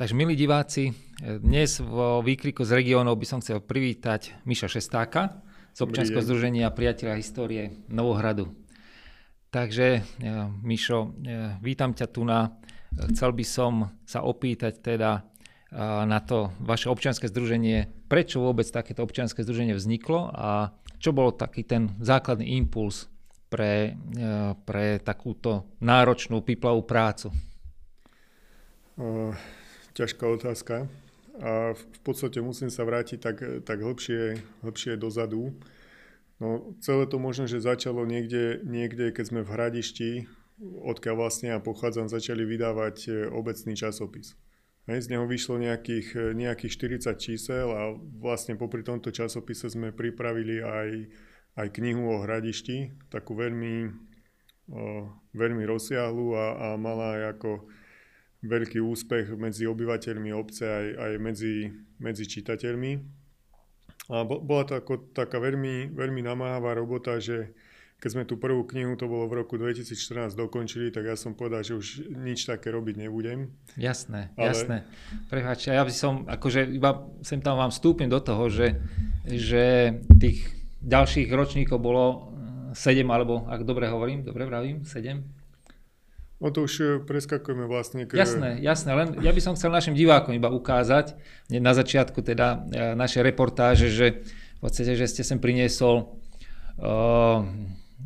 Takže milí diváci, dnes vo výkriku z regiónov by som chcel privítať Miša Šestáka z občianského združenia Priateľa histórie Novohradu. Takže, Mišo, vítam ťa tu na... Chcel by som sa opýtať teda na to vaše občianske združenie, prečo vôbec takéto občianske združenie vzniklo a čo bol taký ten základný impuls pre, pre takúto náročnú piplavú prácu? Uh ťažká otázka. A v podstate musím sa vrátiť tak, tak hĺbšie, hĺbšie dozadu. No, celé to možno, že začalo niekde, niekde, keď sme v Hradišti, odkiaľ vlastne ja pochádzam, začali vydávať e, obecný časopis. Z neho vyšlo nejakých, nejakých 40 čísel a vlastne popri tomto časopise sme pripravili aj, aj knihu o Hradišti, takú veľmi, veľmi rozsiahlu a, a mala aj ako veľký úspech medzi obyvateľmi obce aj, aj medzi, medzi čitateľmi. A bola to ako taká veľmi, veľmi namáhavá robota, že keď sme tú prvú knihu, to bolo v roku 2014, dokončili, tak ja som povedal, že už nič také robiť nebudem. Jasné, Ale... jasné. Prepáčte, ja by som, akože iba sem tam vám vstúpim do toho, že, že tých ďalších ročníkov bolo 7, alebo ak dobre hovorím, dobre vravím, 7? No to už e, preskakujeme vlastne. K... Jasné, jasné, len ja by som chcel našim divákom iba ukázať na začiatku teda e, naše reportáže, že v podstate, že ste sem priniesol uh,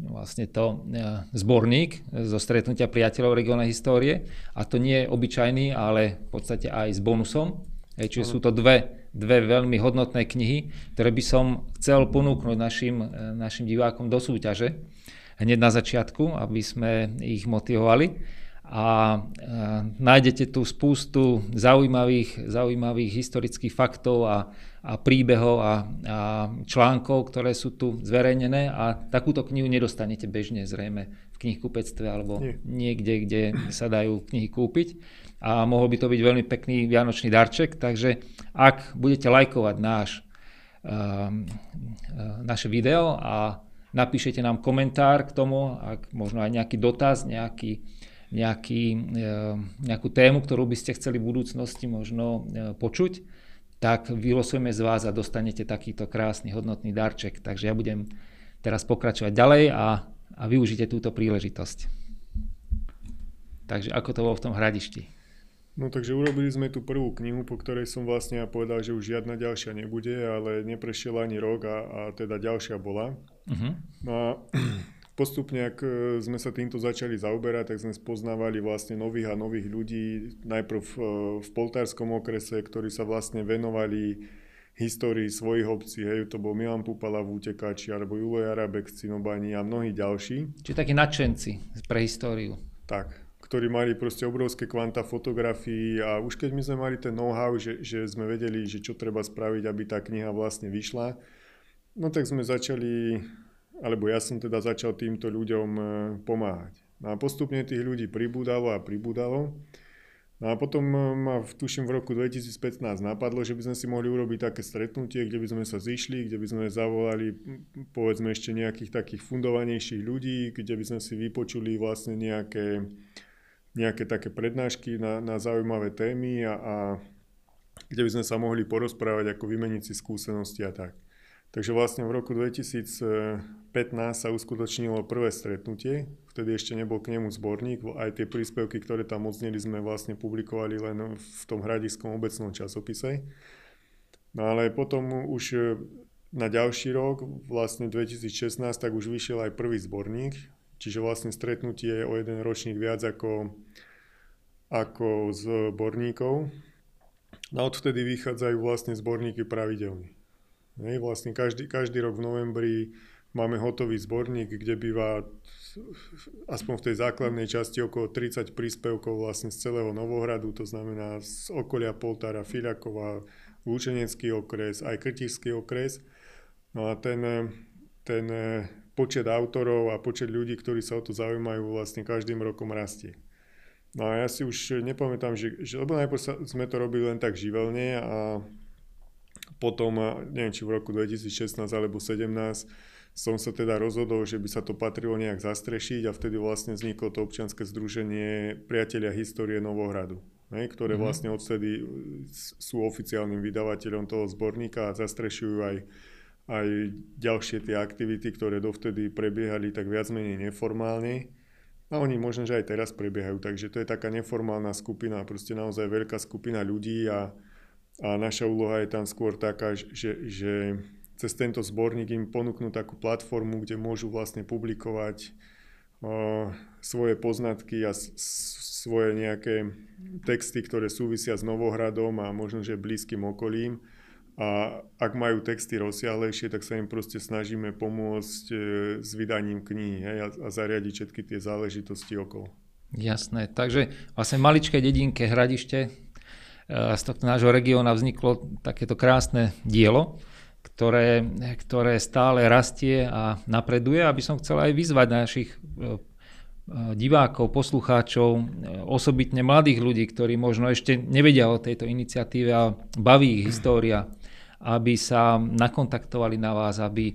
vlastne to uh, zborník zo stretnutia priateľov regionálnej histórie a to nie je obyčajný, ale v podstate aj s bonusom. Hej, čiže sú to dve, dve veľmi hodnotné knihy, ktoré by som chcel ponúknuť našim, našim divákom do súťaže hneď na začiatku, aby sme ich motivovali. A e, nájdete tu spústu zaujímavých, zaujímavých historických faktov a, a príbehov a, a článkov, ktoré sú tu zverejnené a takúto knihu nedostanete bežne zrejme v knihkupectve alebo Nie. niekde, kde sa dajú knihy kúpiť. A mohol by to byť veľmi pekný vianočný darček, takže ak budete lajkovať náš, uh, naše video a napíšete nám komentár k tomu, ak možno aj nejaký dotaz, nejaký, nejaký, e, nejakú tému, ktorú by ste chceli v budúcnosti možno e, počuť, tak vylosujeme z vás a dostanete takýto krásny hodnotný darček. Takže ja budem teraz pokračovať ďalej a, a využite túto príležitosť. Takže ako to bolo v tom hradišti? No takže urobili sme tú prvú knihu, po ktorej som vlastne povedal, že už žiadna ďalšia nebude, ale neprešiel ani rok a, a teda ďalšia bola. Uh-huh. No a postupne, ak e, sme sa týmto začali zaoberať, tak sme spoznávali vlastne nových a nových ľudí, najprv v, e, v Poltárskom okrese, ktorí sa vlastne venovali histórii svojich obcí. Hej, to bol Milan Pupala v Útekáči, alebo Julo Jarabek z Cinobani a mnohí ďalší. Čiže takí nadšenci pre históriu. Tak, ktorí mali proste obrovské kvanta fotografií a už keď my sme mali ten know-how, že, že sme vedeli, že čo treba spraviť, aby tá kniha vlastne vyšla, no tak sme začali, alebo ja som teda začal týmto ľuďom e, pomáhať. No a postupne tých ľudí pribúdalo a pribúdalo. No a potom e, ma, tuším, v roku 2015 napadlo, že by sme si mohli urobiť také stretnutie, kde by sme sa zišli, kde by sme zavolali povedzme ešte nejakých takých fundovanejších ľudí, kde by sme si vypočuli vlastne nejaké nejaké také prednášky na, na zaujímavé témy a, a kde by sme sa mohli porozprávať, ako vymeniť si skúsenosti a tak. Takže vlastne v roku 2015 sa uskutočnilo prvé stretnutie, vtedy ešte nebol k nemu zborník, aj tie príspevky, ktoré tam odzneli, sme vlastne publikovali len v tom hradiskom obecnom časopise. No ale potom už na ďalší rok, vlastne 2016, tak už vyšiel aj prvý zborník, Čiže vlastne stretnutie o jeden ročník viac ako, ako zborníkov. No a odvtedy vychádzajú vlastne zborníky pravidelne. Hej, vlastne každý, každý rok v novembri máme hotový zborník, kde býva aspoň v tej základnej časti okolo 30 príspevkov vlastne z celého Novohradu, to znamená z okolia Poltára, Firakova, Lúčenecký okres, aj Krtišský okres. No a ten, ten počet autorov a počet ľudí, ktorí sa o to zaujímajú, vlastne každým rokom rastie. No a ja si už nepamätám, že, že lebo najprv sa, sme to robili len tak živelne a potom, neviem či v roku 2016 alebo 2017, som sa teda rozhodol, že by sa to patrilo nejak zastrešiť a vtedy vlastne vzniklo to občianske združenie Priatelia histórie Novohradu. hej, ktoré mm-hmm. vlastne odtedy sú oficiálnym vydavateľom toho zborníka a zastrešujú aj, aj ďalšie tie aktivity, ktoré dovtedy prebiehali tak viac menej neformálne. A oni možno, že aj teraz prebiehajú, takže to je taká neformálna skupina, proste naozaj veľká skupina ľudí a, a naša úloha je tam skôr taká, že, že cez tento zborník im ponúknú takú platformu, kde môžu vlastne publikovať uh, svoje poznatky a s, svoje nejaké texty, ktoré súvisia s Novohradom a možno, že blízkym okolím. A ak majú texty rozsiahlejšie, tak sa im proste snažíme pomôcť e, s vydaním knihy hej, a, zariadiť všetky tie záležitosti okolo. Jasné, takže vlastne maličké dedinke Hradište e, z tohto nášho regióna vzniklo takéto krásne dielo, ktoré, ktoré stále rastie a napreduje. Aby som chcel aj vyzvať našich e, divákov, poslucháčov, osobitne mladých ľudí, ktorí možno ešte nevedia o tejto iniciatíve a baví ich história, aby sa nakontaktovali na vás, aby,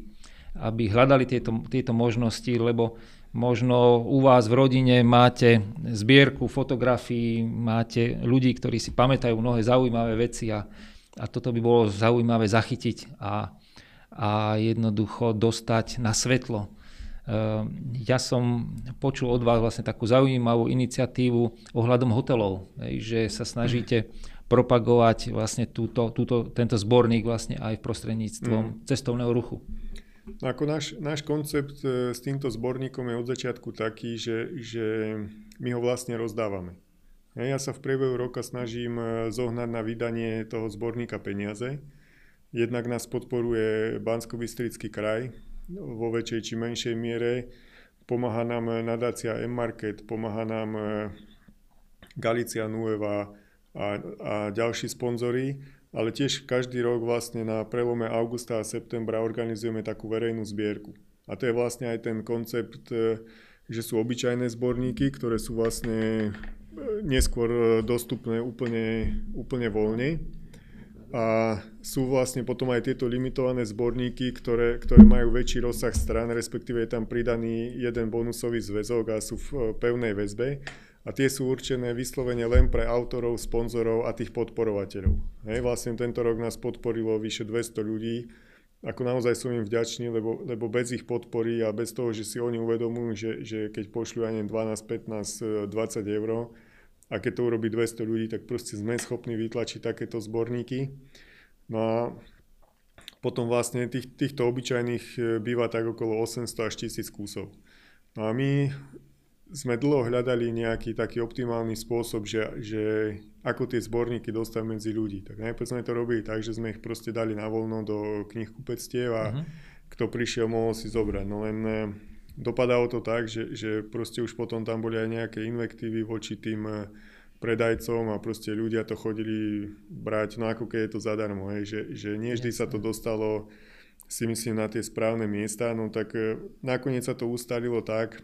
aby hľadali tieto, tieto možnosti, lebo možno u vás v rodine máte zbierku fotografií, máte ľudí, ktorí si pamätajú mnohé zaujímavé veci a, a toto by bolo zaujímavé zachytiť a, a jednoducho dostať na svetlo. Ehm, ja som počul od vás vlastne takú zaujímavú iniciatívu ohľadom hotelov, že sa snažíte propagovať vlastne túto, túto, tento zborník vlastne aj v prostredníctvom mm. cestovného ruchu. No ako náš, náš koncept e, s týmto zborníkom je od začiatku taký, že, že my ho vlastne rozdávame. Ja sa v priebehu roka snažím e, zohnať na vydanie toho zborníka peniaze. Jednak nás podporuje bansko kraj, vo väčšej či menšej miere. Pomáha nám nadácia M-Market, pomáha nám e, Galicia Nueva a, a ďalší sponzory, ale tiež každý rok vlastne na prelome augusta a septembra organizujeme takú verejnú zbierku. A to je vlastne aj ten koncept, e, že sú obyčajné zborníky, ktoré sú vlastne e, neskôr dostupné úplne, úplne voľne a sú vlastne potom aj tieto limitované zborníky, ktoré, ktoré majú väčší rozsah stran, respektíve je tam pridaný jeden bonusový zväzok a sú v e, pevnej väzbe. A tie sú určené vyslovene len pre autorov, sponzorov a tých podporovateľov. Hej, vlastne tento rok nás podporilo vyše 200 ľudí. Ako naozaj som im vďačný, lebo, lebo bez ich podpory a bez toho, že si oni uvedomujú, že, že keď pošľú aj 12, 15, 20 eur, a keď to urobí 200 ľudí, tak proste sme schopní vytlačiť takéto zborníky. No a potom vlastne tých, týchto obyčajných e, býva tak okolo 800 až 1000 kusov. No a my sme dlho hľadali nejaký taký optimálny spôsob, že, že ako tie zborníky dostať medzi ľudí. Tak najprv sme to robili tak, že sme ich proste dali na voľno do knihkupectiev a uh-huh. kto prišiel, mohol si zobrať. No len e, dopadalo to tak, že, že proste už potom tam boli aj nejaké invektívy voči tým eh, predajcom a proste ľudia to chodili brať, no ako keď je to zadarmo, hej, že, že nie vždy sa to dostalo si myslím na tie správne miesta, no tak eh, nakoniec sa to ustalilo tak,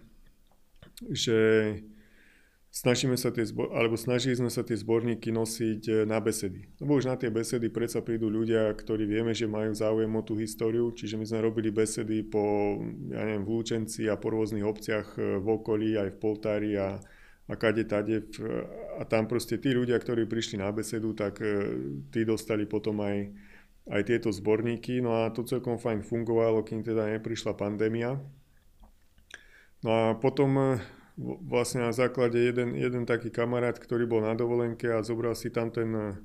že snažíme sa tie zbor, alebo snažili sme sa tie zborníky nosiť e, na besedy. Lebo už na tie besedy predsa prídu ľudia, ktorí vieme, že majú záujem o tú históriu, čiže my sme robili besedy po, ja neviem, v Lúčenci a po rôznych obciach e, v okolí, aj v Poltári a, a kade tade. A tam proste tí ľudia, ktorí prišli na besedu, tak e, tí dostali potom aj, aj tieto zborníky. No a to celkom fajn fungovalo, kým teda neprišla pandémia. No a potom vlastne na základe jeden, jeden taký kamarát, ktorý bol na dovolenke a zobral si tam ten eh,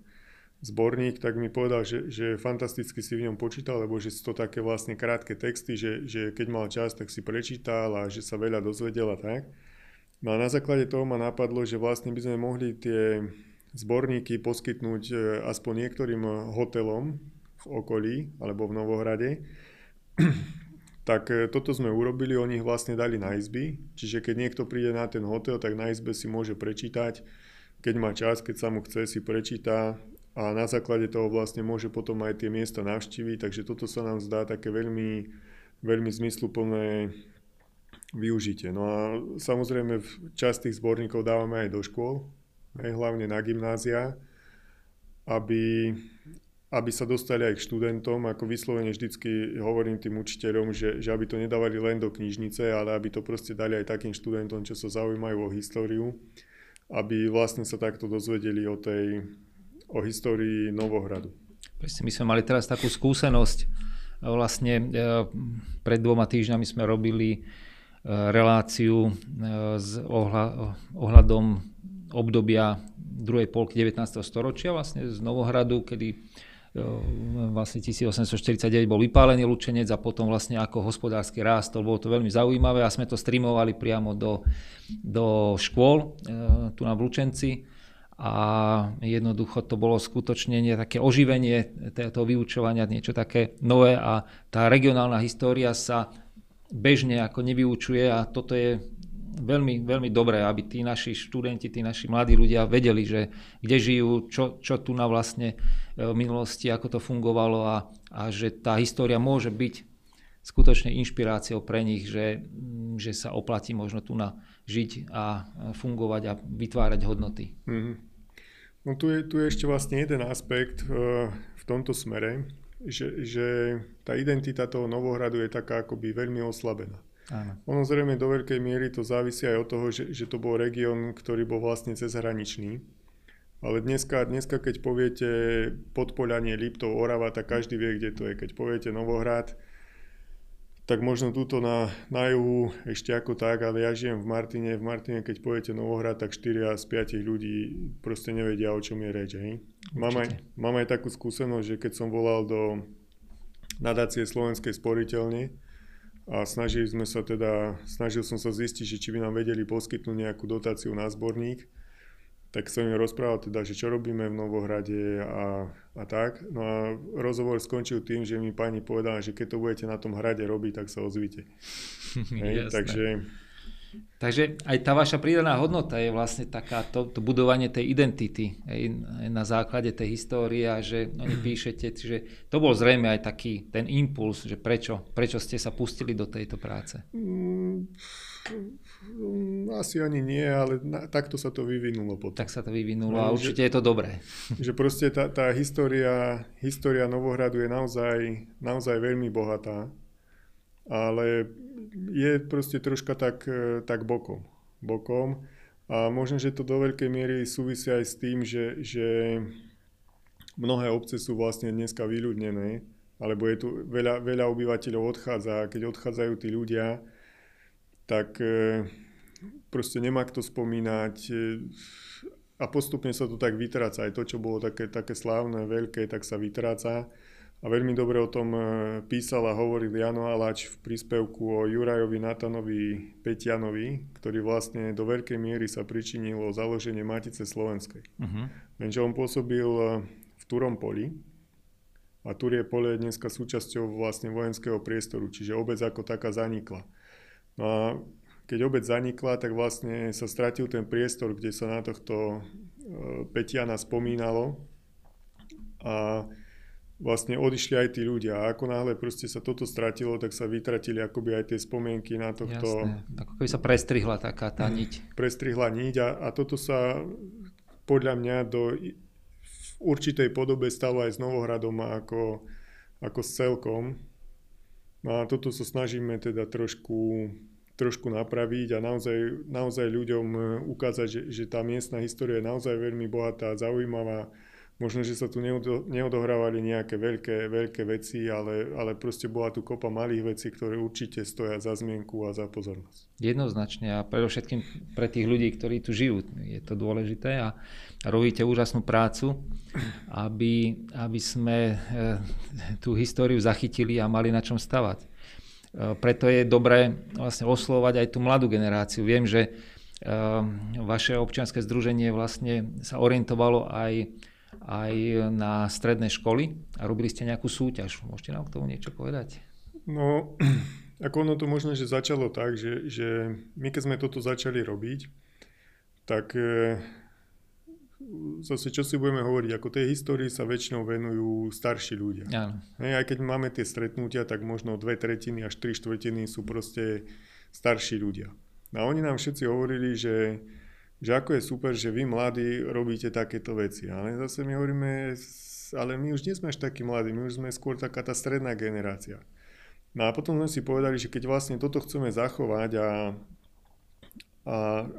zborník, tak mi povedal, že, že fantasticky si v ňom počítal, lebo že sú to také vlastne krátke texty, že, že keď mal čas, tak si prečítal a že sa veľa dozvedel a tak. No a na základe toho ma napadlo, že vlastne by sme mohli tie zborníky poskytnúť eh, aspoň niektorým hotelom v okolí alebo v Novohrade tak e, toto sme urobili, oni ich vlastne dali na izby, čiže keď niekto príde na ten hotel, tak na izbe si môže prečítať, keď má čas, keď sa mu chce, si prečíta a na základe toho vlastne môže potom aj tie miesta navštíviť, takže toto sa nám zdá také veľmi, veľmi zmysluplné využitie. No a samozrejme časť tých zborníkov dávame aj do škôl, aj hlavne na gymnázia, aby aby sa dostali aj k študentom, ako vyslovene vždycky hovorím tým učiteľom, že, že aby to nedávali len do knižnice, ale aby to proste dali aj takým študentom, čo sa zaujímajú o históriu. aby vlastne sa takto dozvedeli o tej, o histórii Novohradu. Presne, my sme mali teraz takú skúsenosť. Vlastne e, pred dvoma týždňami sme robili e, reláciu e, s ohľadom obdobia druhej polky 19. storočia vlastne z Novohradu, kedy vlastne 1849 bol vypálený Lučenec a potom vlastne ako hospodársky rástol. Bolo to veľmi zaujímavé a sme to streamovali priamo do, do škôl tu na Lučenci a jednoducho to bolo skutočne také oživenie toho vyučovania, niečo také nové a tá regionálna história sa bežne ako nevyučuje a toto je veľmi, veľmi dobré, aby tí naši študenti, tí naši mladí ľudia vedeli, že kde žijú, čo, čo tu na vlastne e, v minulosti, ako to fungovalo a, a že tá história môže byť skutočne inšpiráciou pre nich, že, že sa oplatí možno tu na žiť a fungovať a vytvárať hodnoty. Mm-hmm. No tu je, tu je ešte vlastne jeden aspekt uh, v tomto smere, že, že tá identita toho Novohradu je taká akoby veľmi oslabená. Áno. Ono zrejme do veľkej miery to závisí aj od toho, že, že to bol región, ktorý bol vlastne cezhraničný. Ale dneska, dneska keď poviete Podpoľanie, Liptov, Orava, tak každý vie, kde to je. Keď poviete Novohrad, tak možno túto na, na juhu ešte ako tak, ale ja žijem v Martine. V Martine, keď poviete Novohrad, tak 4 z 5 ľudí proste nevedia, o čom je reč. Hej? Mám, aj, mám aj takú skúsenosť, že keď som volal do nadácie Slovenskej sporiteľne, a snažili sme sa teda, snažil som sa zistiť, že či by nám vedeli poskytnúť nejakú dotáciu na zborník, tak som im rozprával teda, že čo robíme v Novohrade a, a tak. No a rozhovor skončil tým, že mi pani povedala, že keď to budete na tom hrade robiť, tak sa ozvite. Hej, takže Takže aj tá vaša prídaná hodnota je vlastne taká to, to budovanie tej identity aj na základe tej histórie a že oni píšete, že to bol zrejme aj taký ten impuls, že prečo, prečo ste sa pustili do tejto práce. Mm, asi ani nie, ale na, takto sa to vyvinulo potom. Tak sa to vyvinulo no, a určite že, je to dobré. Že proste tá, tá história, história Novohradu je naozaj, naozaj veľmi bohatá, ale je proste troška tak, e, tak bokom. bokom. A možno, že to do veľkej miery súvisí aj s tým, že, že mnohé obce sú vlastne dneska vyľudnené, alebo je tu veľa, veľa obyvateľov odchádza a keď odchádzajú tí ľudia, tak e, proste nemá kto spomínať e, a postupne sa to tak vytráca. Aj to, čo bolo také, také slávne, veľké, tak sa vytráca. A veľmi dobre o tom e, písal a hovoril Jano Alač v príspevku o Jurajovi Natanovi Petianovi, ktorý vlastne do veľkej miery sa pričinil o založenie Matice Slovenskej. Uh-huh. Lenže on pôsobil e, v Turom poli a Turie pole je dneska súčasťou vlastne vojenského priestoru, čiže obec ako taká zanikla. No a keď obec zanikla, tak vlastne sa stratil ten priestor, kde sa na tohto e, Petiana spomínalo a vlastne odišli aj tí ľudia. A ako náhle proste sa toto stratilo, tak sa vytratili akoby aj tie spomienky na tohto... Jasné. Ako keby sa prestrihla taká tá niť. Prestrihla niť a, a toto sa podľa mňa do v určitej podobe stalo aj s Novohradom ako, ako s celkom. No a toto sa snažíme teda trošku, trošku napraviť a naozaj, naozaj ľuďom ukázať, že, že tá miestna história je naozaj veľmi bohatá, zaujímavá Možno, že sa tu neodohrávali nejaké veľké, veľké veci, ale, ale proste bola tu kopa malých vecí, ktoré určite stoja za zmienku a za pozornosť. Jednoznačne a predovšetkým pre tých ľudí, ktorí tu žijú, je to dôležité a robíte úžasnú prácu, aby, aby sme eh, tú históriu zachytili a mali na čom stavať. Eh, preto je dobré vlastne oslovať aj tú mladú generáciu. Viem, že eh, vaše občianske združenie vlastne sa orientovalo aj aj na stredné školy a robili ste nejakú súťaž. Môžete nám k tomu niečo povedať? No, ako ono to možno, že začalo tak, že, že my keď sme toto začali robiť, tak e, zase čo si budeme hovoriť, ako tej histórii sa väčšinou venujú starší ľudia. Áno. Hej, aj keď máme tie stretnutia, tak možno dve tretiny až tri štvrtiny sú proste starší ľudia. A oni nám všetci hovorili, že že ako je super, že vy mladí robíte takéto veci. Ale zase my hovoríme, ale my už nie sme až takí mladí, my už sme skôr taká tá stredná generácia. No a potom sme si povedali, že keď vlastne toto chceme zachovať a, a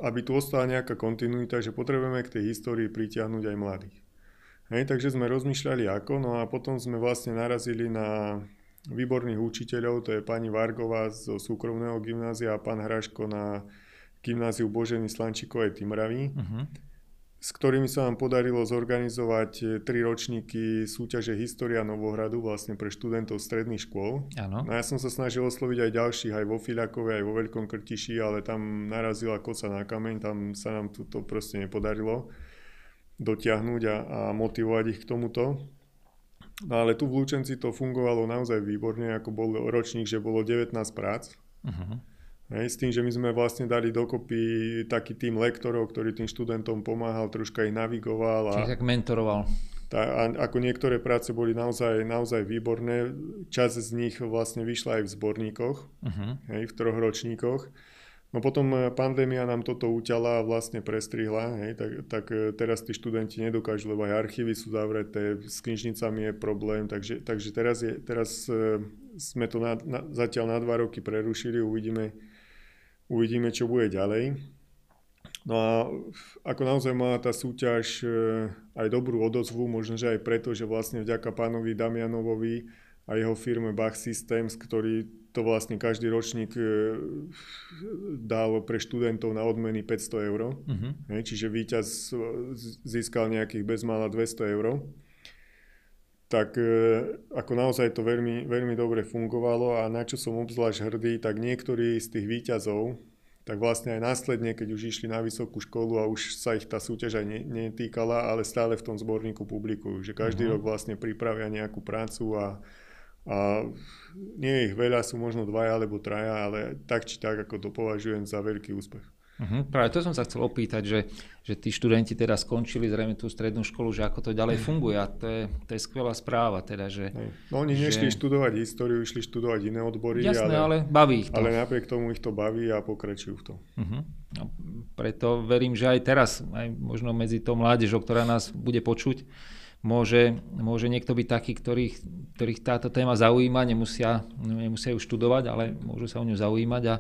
aby tu ostala nejaká kontinuita, že potrebujeme k tej histórii pritiahnuť aj mladých. Hej, takže sme rozmýšľali ako, no a potom sme vlastne narazili na výborných učiteľov, to je pani Vargová zo súkromného gymnázia a pán Hraško na gymnáziu Boženy Slančikovej Timravy. Uh-huh s ktorými sa nám podarilo zorganizovať e, tri ročníky súťaže História Novohradu vlastne pre študentov stredných škôl. Áno. No ja som sa snažil osloviť aj ďalších, aj vo Filiakove, aj vo Veľkom Krtiši, ale tam narazila kosa na kameň, tam sa nám to proste nepodarilo dotiahnuť a, a motivovať ich k tomuto. No ale tu v Lučenci to fungovalo naozaj výborne, ako bol ročník, že bolo 19 prác. Uh-huh. Hej, s tým, že my sme vlastne dali dokopy taký tým lektorov, ktorý tým študentom pomáhal, troška ich navigoval. A, Čiže tak mentoroval. Tá, a ako niektoré práce boli naozaj, naozaj výborné, časť z nich vlastne vyšla aj v zborníkoch, uh-huh. hej, v troch ročníkoch. No potom e, pandémia nám toto uťala a vlastne prestrihla, hej, tak, tak e, teraz tí študenti nedokážu, lebo aj archívy sú zavreté, s knižnicami je problém, takže, takže teraz, je, teraz e, sme to na, na, zatiaľ na dva roky prerušili, uvidíme, uvidíme, čo bude ďalej. No a ako naozaj mala tá súťaž e, aj dobrú odozvu, možno, že aj preto, že vlastne vďaka pánovi Damianovovi a jeho firme Bach Systems, ktorý to vlastne každý ročník e, dal pre študentov na odmeny 500 eur. Uh-huh. Čiže víťaz získal nejakých bezmála 200 eur tak e, ako naozaj to veľmi, veľmi dobre fungovalo a na čo som obzvlášť hrdý, tak niektorí z tých výťazov, tak vlastne aj následne, keď už išli na vysokú školu a už sa ich tá súťaž aj netýkala, ale stále v tom zborníku publikujú, že každý uh-huh. rok vlastne pripravia nejakú prácu a, a nie je ich veľa, sú možno dvaja alebo traja, ale tak či tak, ako to považujem za veľký úspech. Uh-huh. Práve to som sa chcel opýtať, že, že tí študenti teda skončili zrejme tú strednú školu, že ako to ďalej funguje a to je, to je skvelá správa. Teda, že, no oni že... nešli študovať históriu, išli študovať iné odbory, Jasné, ale, ale baví ich to. Ale napriek tomu ich to baví a pokračujú v tom. Uh-huh. No, preto verím, že aj teraz, aj možno medzi to mládežou, ktorá nás bude počuť, môže, môže niekto byť taký, ktorých, ktorých táto téma zaujíma, nemusia, nemusia ju študovať, ale môžu sa o ňu zaujímať a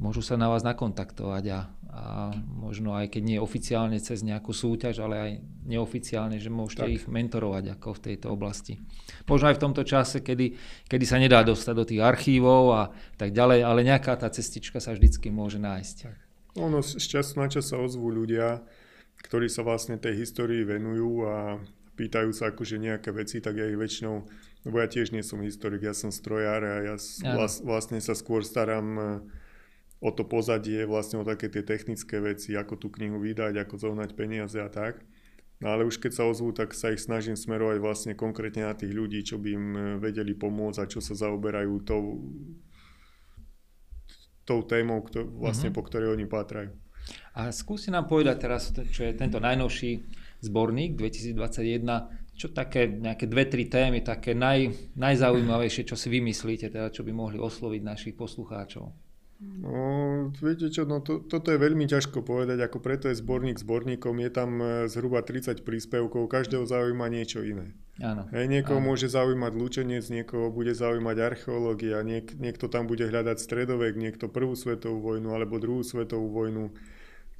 môžu sa na vás nakontaktovať a, a možno aj keď nie oficiálne cez nejakú súťaž, ale aj neoficiálne, že môžete tak. ich mentorovať ako v tejto oblasti. Možno aj v tomto čase, kedy, kedy sa nedá dostať do tých archívov a tak ďalej, ale nejaká tá cestička sa vždycky môže nájsť. Tak. Ono z času na čas sa ozvú ľudia, ktorí sa vlastne tej histórii venujú a pýtajú sa akože nejaké veci, tak ja ich väčšinou, lebo ja tiež nie som historik, ja som strojár a ja vlast, vlastne sa skôr starám o to pozadie, vlastne o také tie technické veci, ako tú knihu vydať, ako zohnať peniaze a tak. No ale už keď sa ozvú, tak sa ich snažím smerovať vlastne konkrétne na tých ľudí, čo by im e, vedeli pomôcť a čo sa zaoberajú tou, tou témou, kto, vlastne mm-hmm. po ktorej oni pátrajú. A skúsi nám povedať teraz, čo je tento najnovší zborník 2021, čo také nejaké dve, tri témy, také naj, najzaujímavejšie, čo si vymyslíte, teda čo by mohli osloviť našich poslucháčov? No, viete čo, no to, toto je veľmi ťažko povedať, ako preto je zborník zborníkom, je tam e, zhruba 30 príspevkov, každého zaujíma niečo iné. Áno. Hej, niekoho áno. môže zaujímať lučenec, niekoho bude zaujímať archeológia, niek, niekto tam bude hľadať stredovek, niekto prvú svetovú vojnu alebo druhú svetovú vojnu.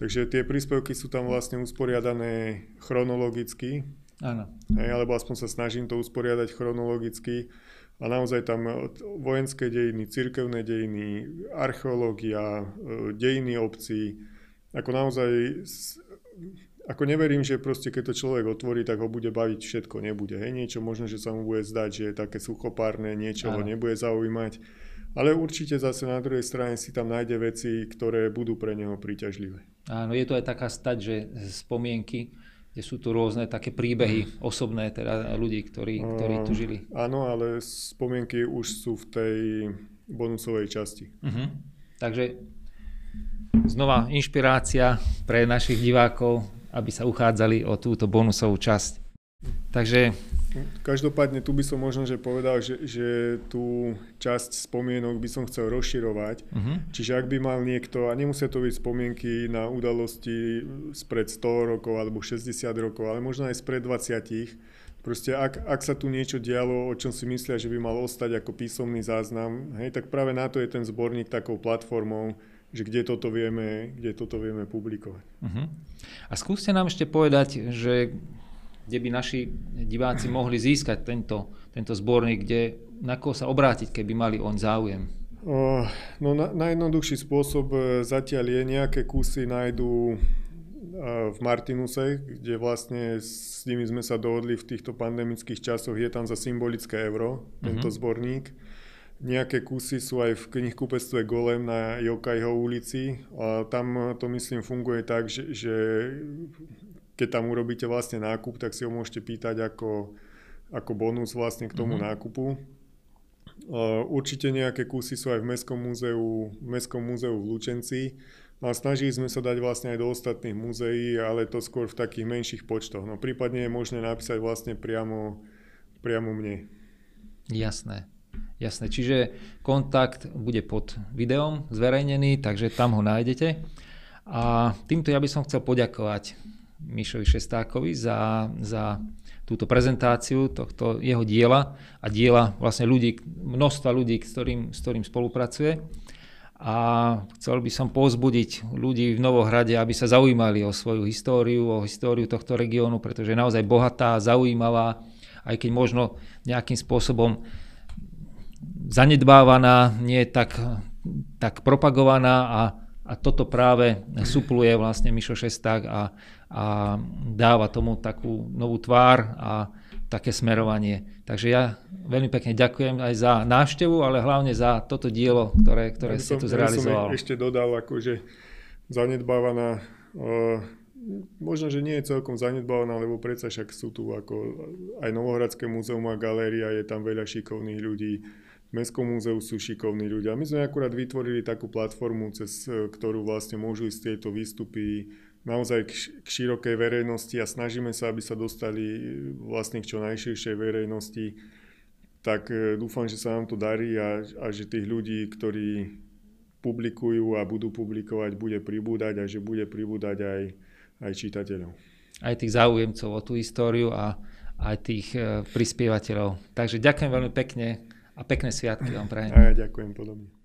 Takže tie príspevky sú tam vlastne usporiadané chronologicky. Áno. Hej, alebo aspoň sa snažím to usporiadať chronologicky. A naozaj tam e, vojenské dejiny, cirkevné dejiny, archeológia, e, dejiny obcí, ako naozaj, ako neverím, že proste keď to človek otvorí, tak ho bude baviť všetko, nebude. Hej, niečo možno, že sa mu bude zdať, že je také suchopárne, niečo ho nebude zaujímať. Ale určite zase na druhej strane si tam nájde veci, ktoré budú pre neho príťažlivé. Áno, je to aj taká stať, že spomienky kde sú tu rôzne také príbehy osobné teda ľudí, ktorí, ktorí tu žili. Áno, ale spomienky už sú v tej bonusovej časti. Uh-huh. Takže znova inšpirácia pre našich divákov, aby sa uchádzali o túto bonusovú časť. Takže Každopádne tu by som možno že povedal, že, že tú časť spomienok by som chcel rozširovať. Uh-huh. Čiže ak by mal niekto, a nemusia to byť spomienky na udalosti spred 100 rokov alebo 60 rokov, ale možno aj spred 20, proste ak, ak sa tu niečo dialo, o čom si myslia, že by mal ostať ako písomný záznam, hej, tak práve na to je ten zborník takou platformou, že kde toto vieme, kde toto vieme publikovať. Uh-huh. A skúste nám ešte povedať, že kde by naši diváci mohli získať tento, tento zborník, kde, na koho sa obrátiť, keby mali on záujem? No na, najjednoduchší spôsob e, zatiaľ je nejaké kusy nájdú e, v Martinuse, kde vlastne s nimi sme sa dohodli v týchto pandemických časoch, je tam za symbolické euro tento uh-huh. zborník. Nejaké kusy sú aj v knihkupectve Golem na Jokajho ulici a tam to myslím funguje tak, že, že keď tam urobíte vlastne nákup, tak si ho môžete pýtať ako, ako bonus vlastne k tomu mm-hmm. nákupu. Určite nejaké kusy sú aj v Mestskom múzeu, v Mestskom múzeu v Lučenci. A snažili sme sa dať vlastne aj do ostatných múzeí, ale to skôr v takých menších počtoch. No prípadne je možné napísať vlastne priamo, priamo mne. Jasné. Jasné, čiže kontakt bude pod videom zverejnený, takže tam ho nájdete. A týmto ja by som chcel poďakovať Mišovi Šestákovi za, za túto prezentáciu tohto jeho diela a diela vlastne ľudí, množstva ľudí, s ktorým, s ktorým spolupracuje. A chcel by som pozbudiť ľudí v Novohrade, aby sa zaujímali o svoju históriu, o históriu tohto regiónu, pretože je naozaj bohatá, zaujímavá, aj keď možno nejakým spôsobom zanedbávaná, nie tak, tak propagovaná a, a toto práve supluje vlastne Mišo Šesták a, a dáva tomu takú novú tvár a také smerovanie. Takže ja veľmi pekne ďakujem aj za návštevu, ale hlavne za toto dielo, ktoré, ktoré ja ste tu zrealizoval. Ja som ešte dodal, akože zanedbávaná, uh, možno, že nie je celkom zanedbávaná, lebo predsa však sú tu ako aj Novohradské múzeum a galéria, je tam veľa šikovných ľudí, v Mestskom múzeu sú šikovní ľudia. My sme akurát vytvorili takú platformu, cez e, ktorú vlastne môžu ísť tieto výstupy naozaj k, širokej verejnosti a snažíme sa, aby sa dostali e, vlastne k čo najširšej verejnosti. Tak e, dúfam, že sa nám to darí a, a že tých ľudí, ktorí publikujú a budú publikovať, bude pribúdať a že bude pribúdať aj, aj čitateľov. Aj tých záujemcov o tú históriu a aj tých prispievateľov. Takže ďakujem veľmi pekne a pekné sviatky vám prajem. A ja ďakujem podobne.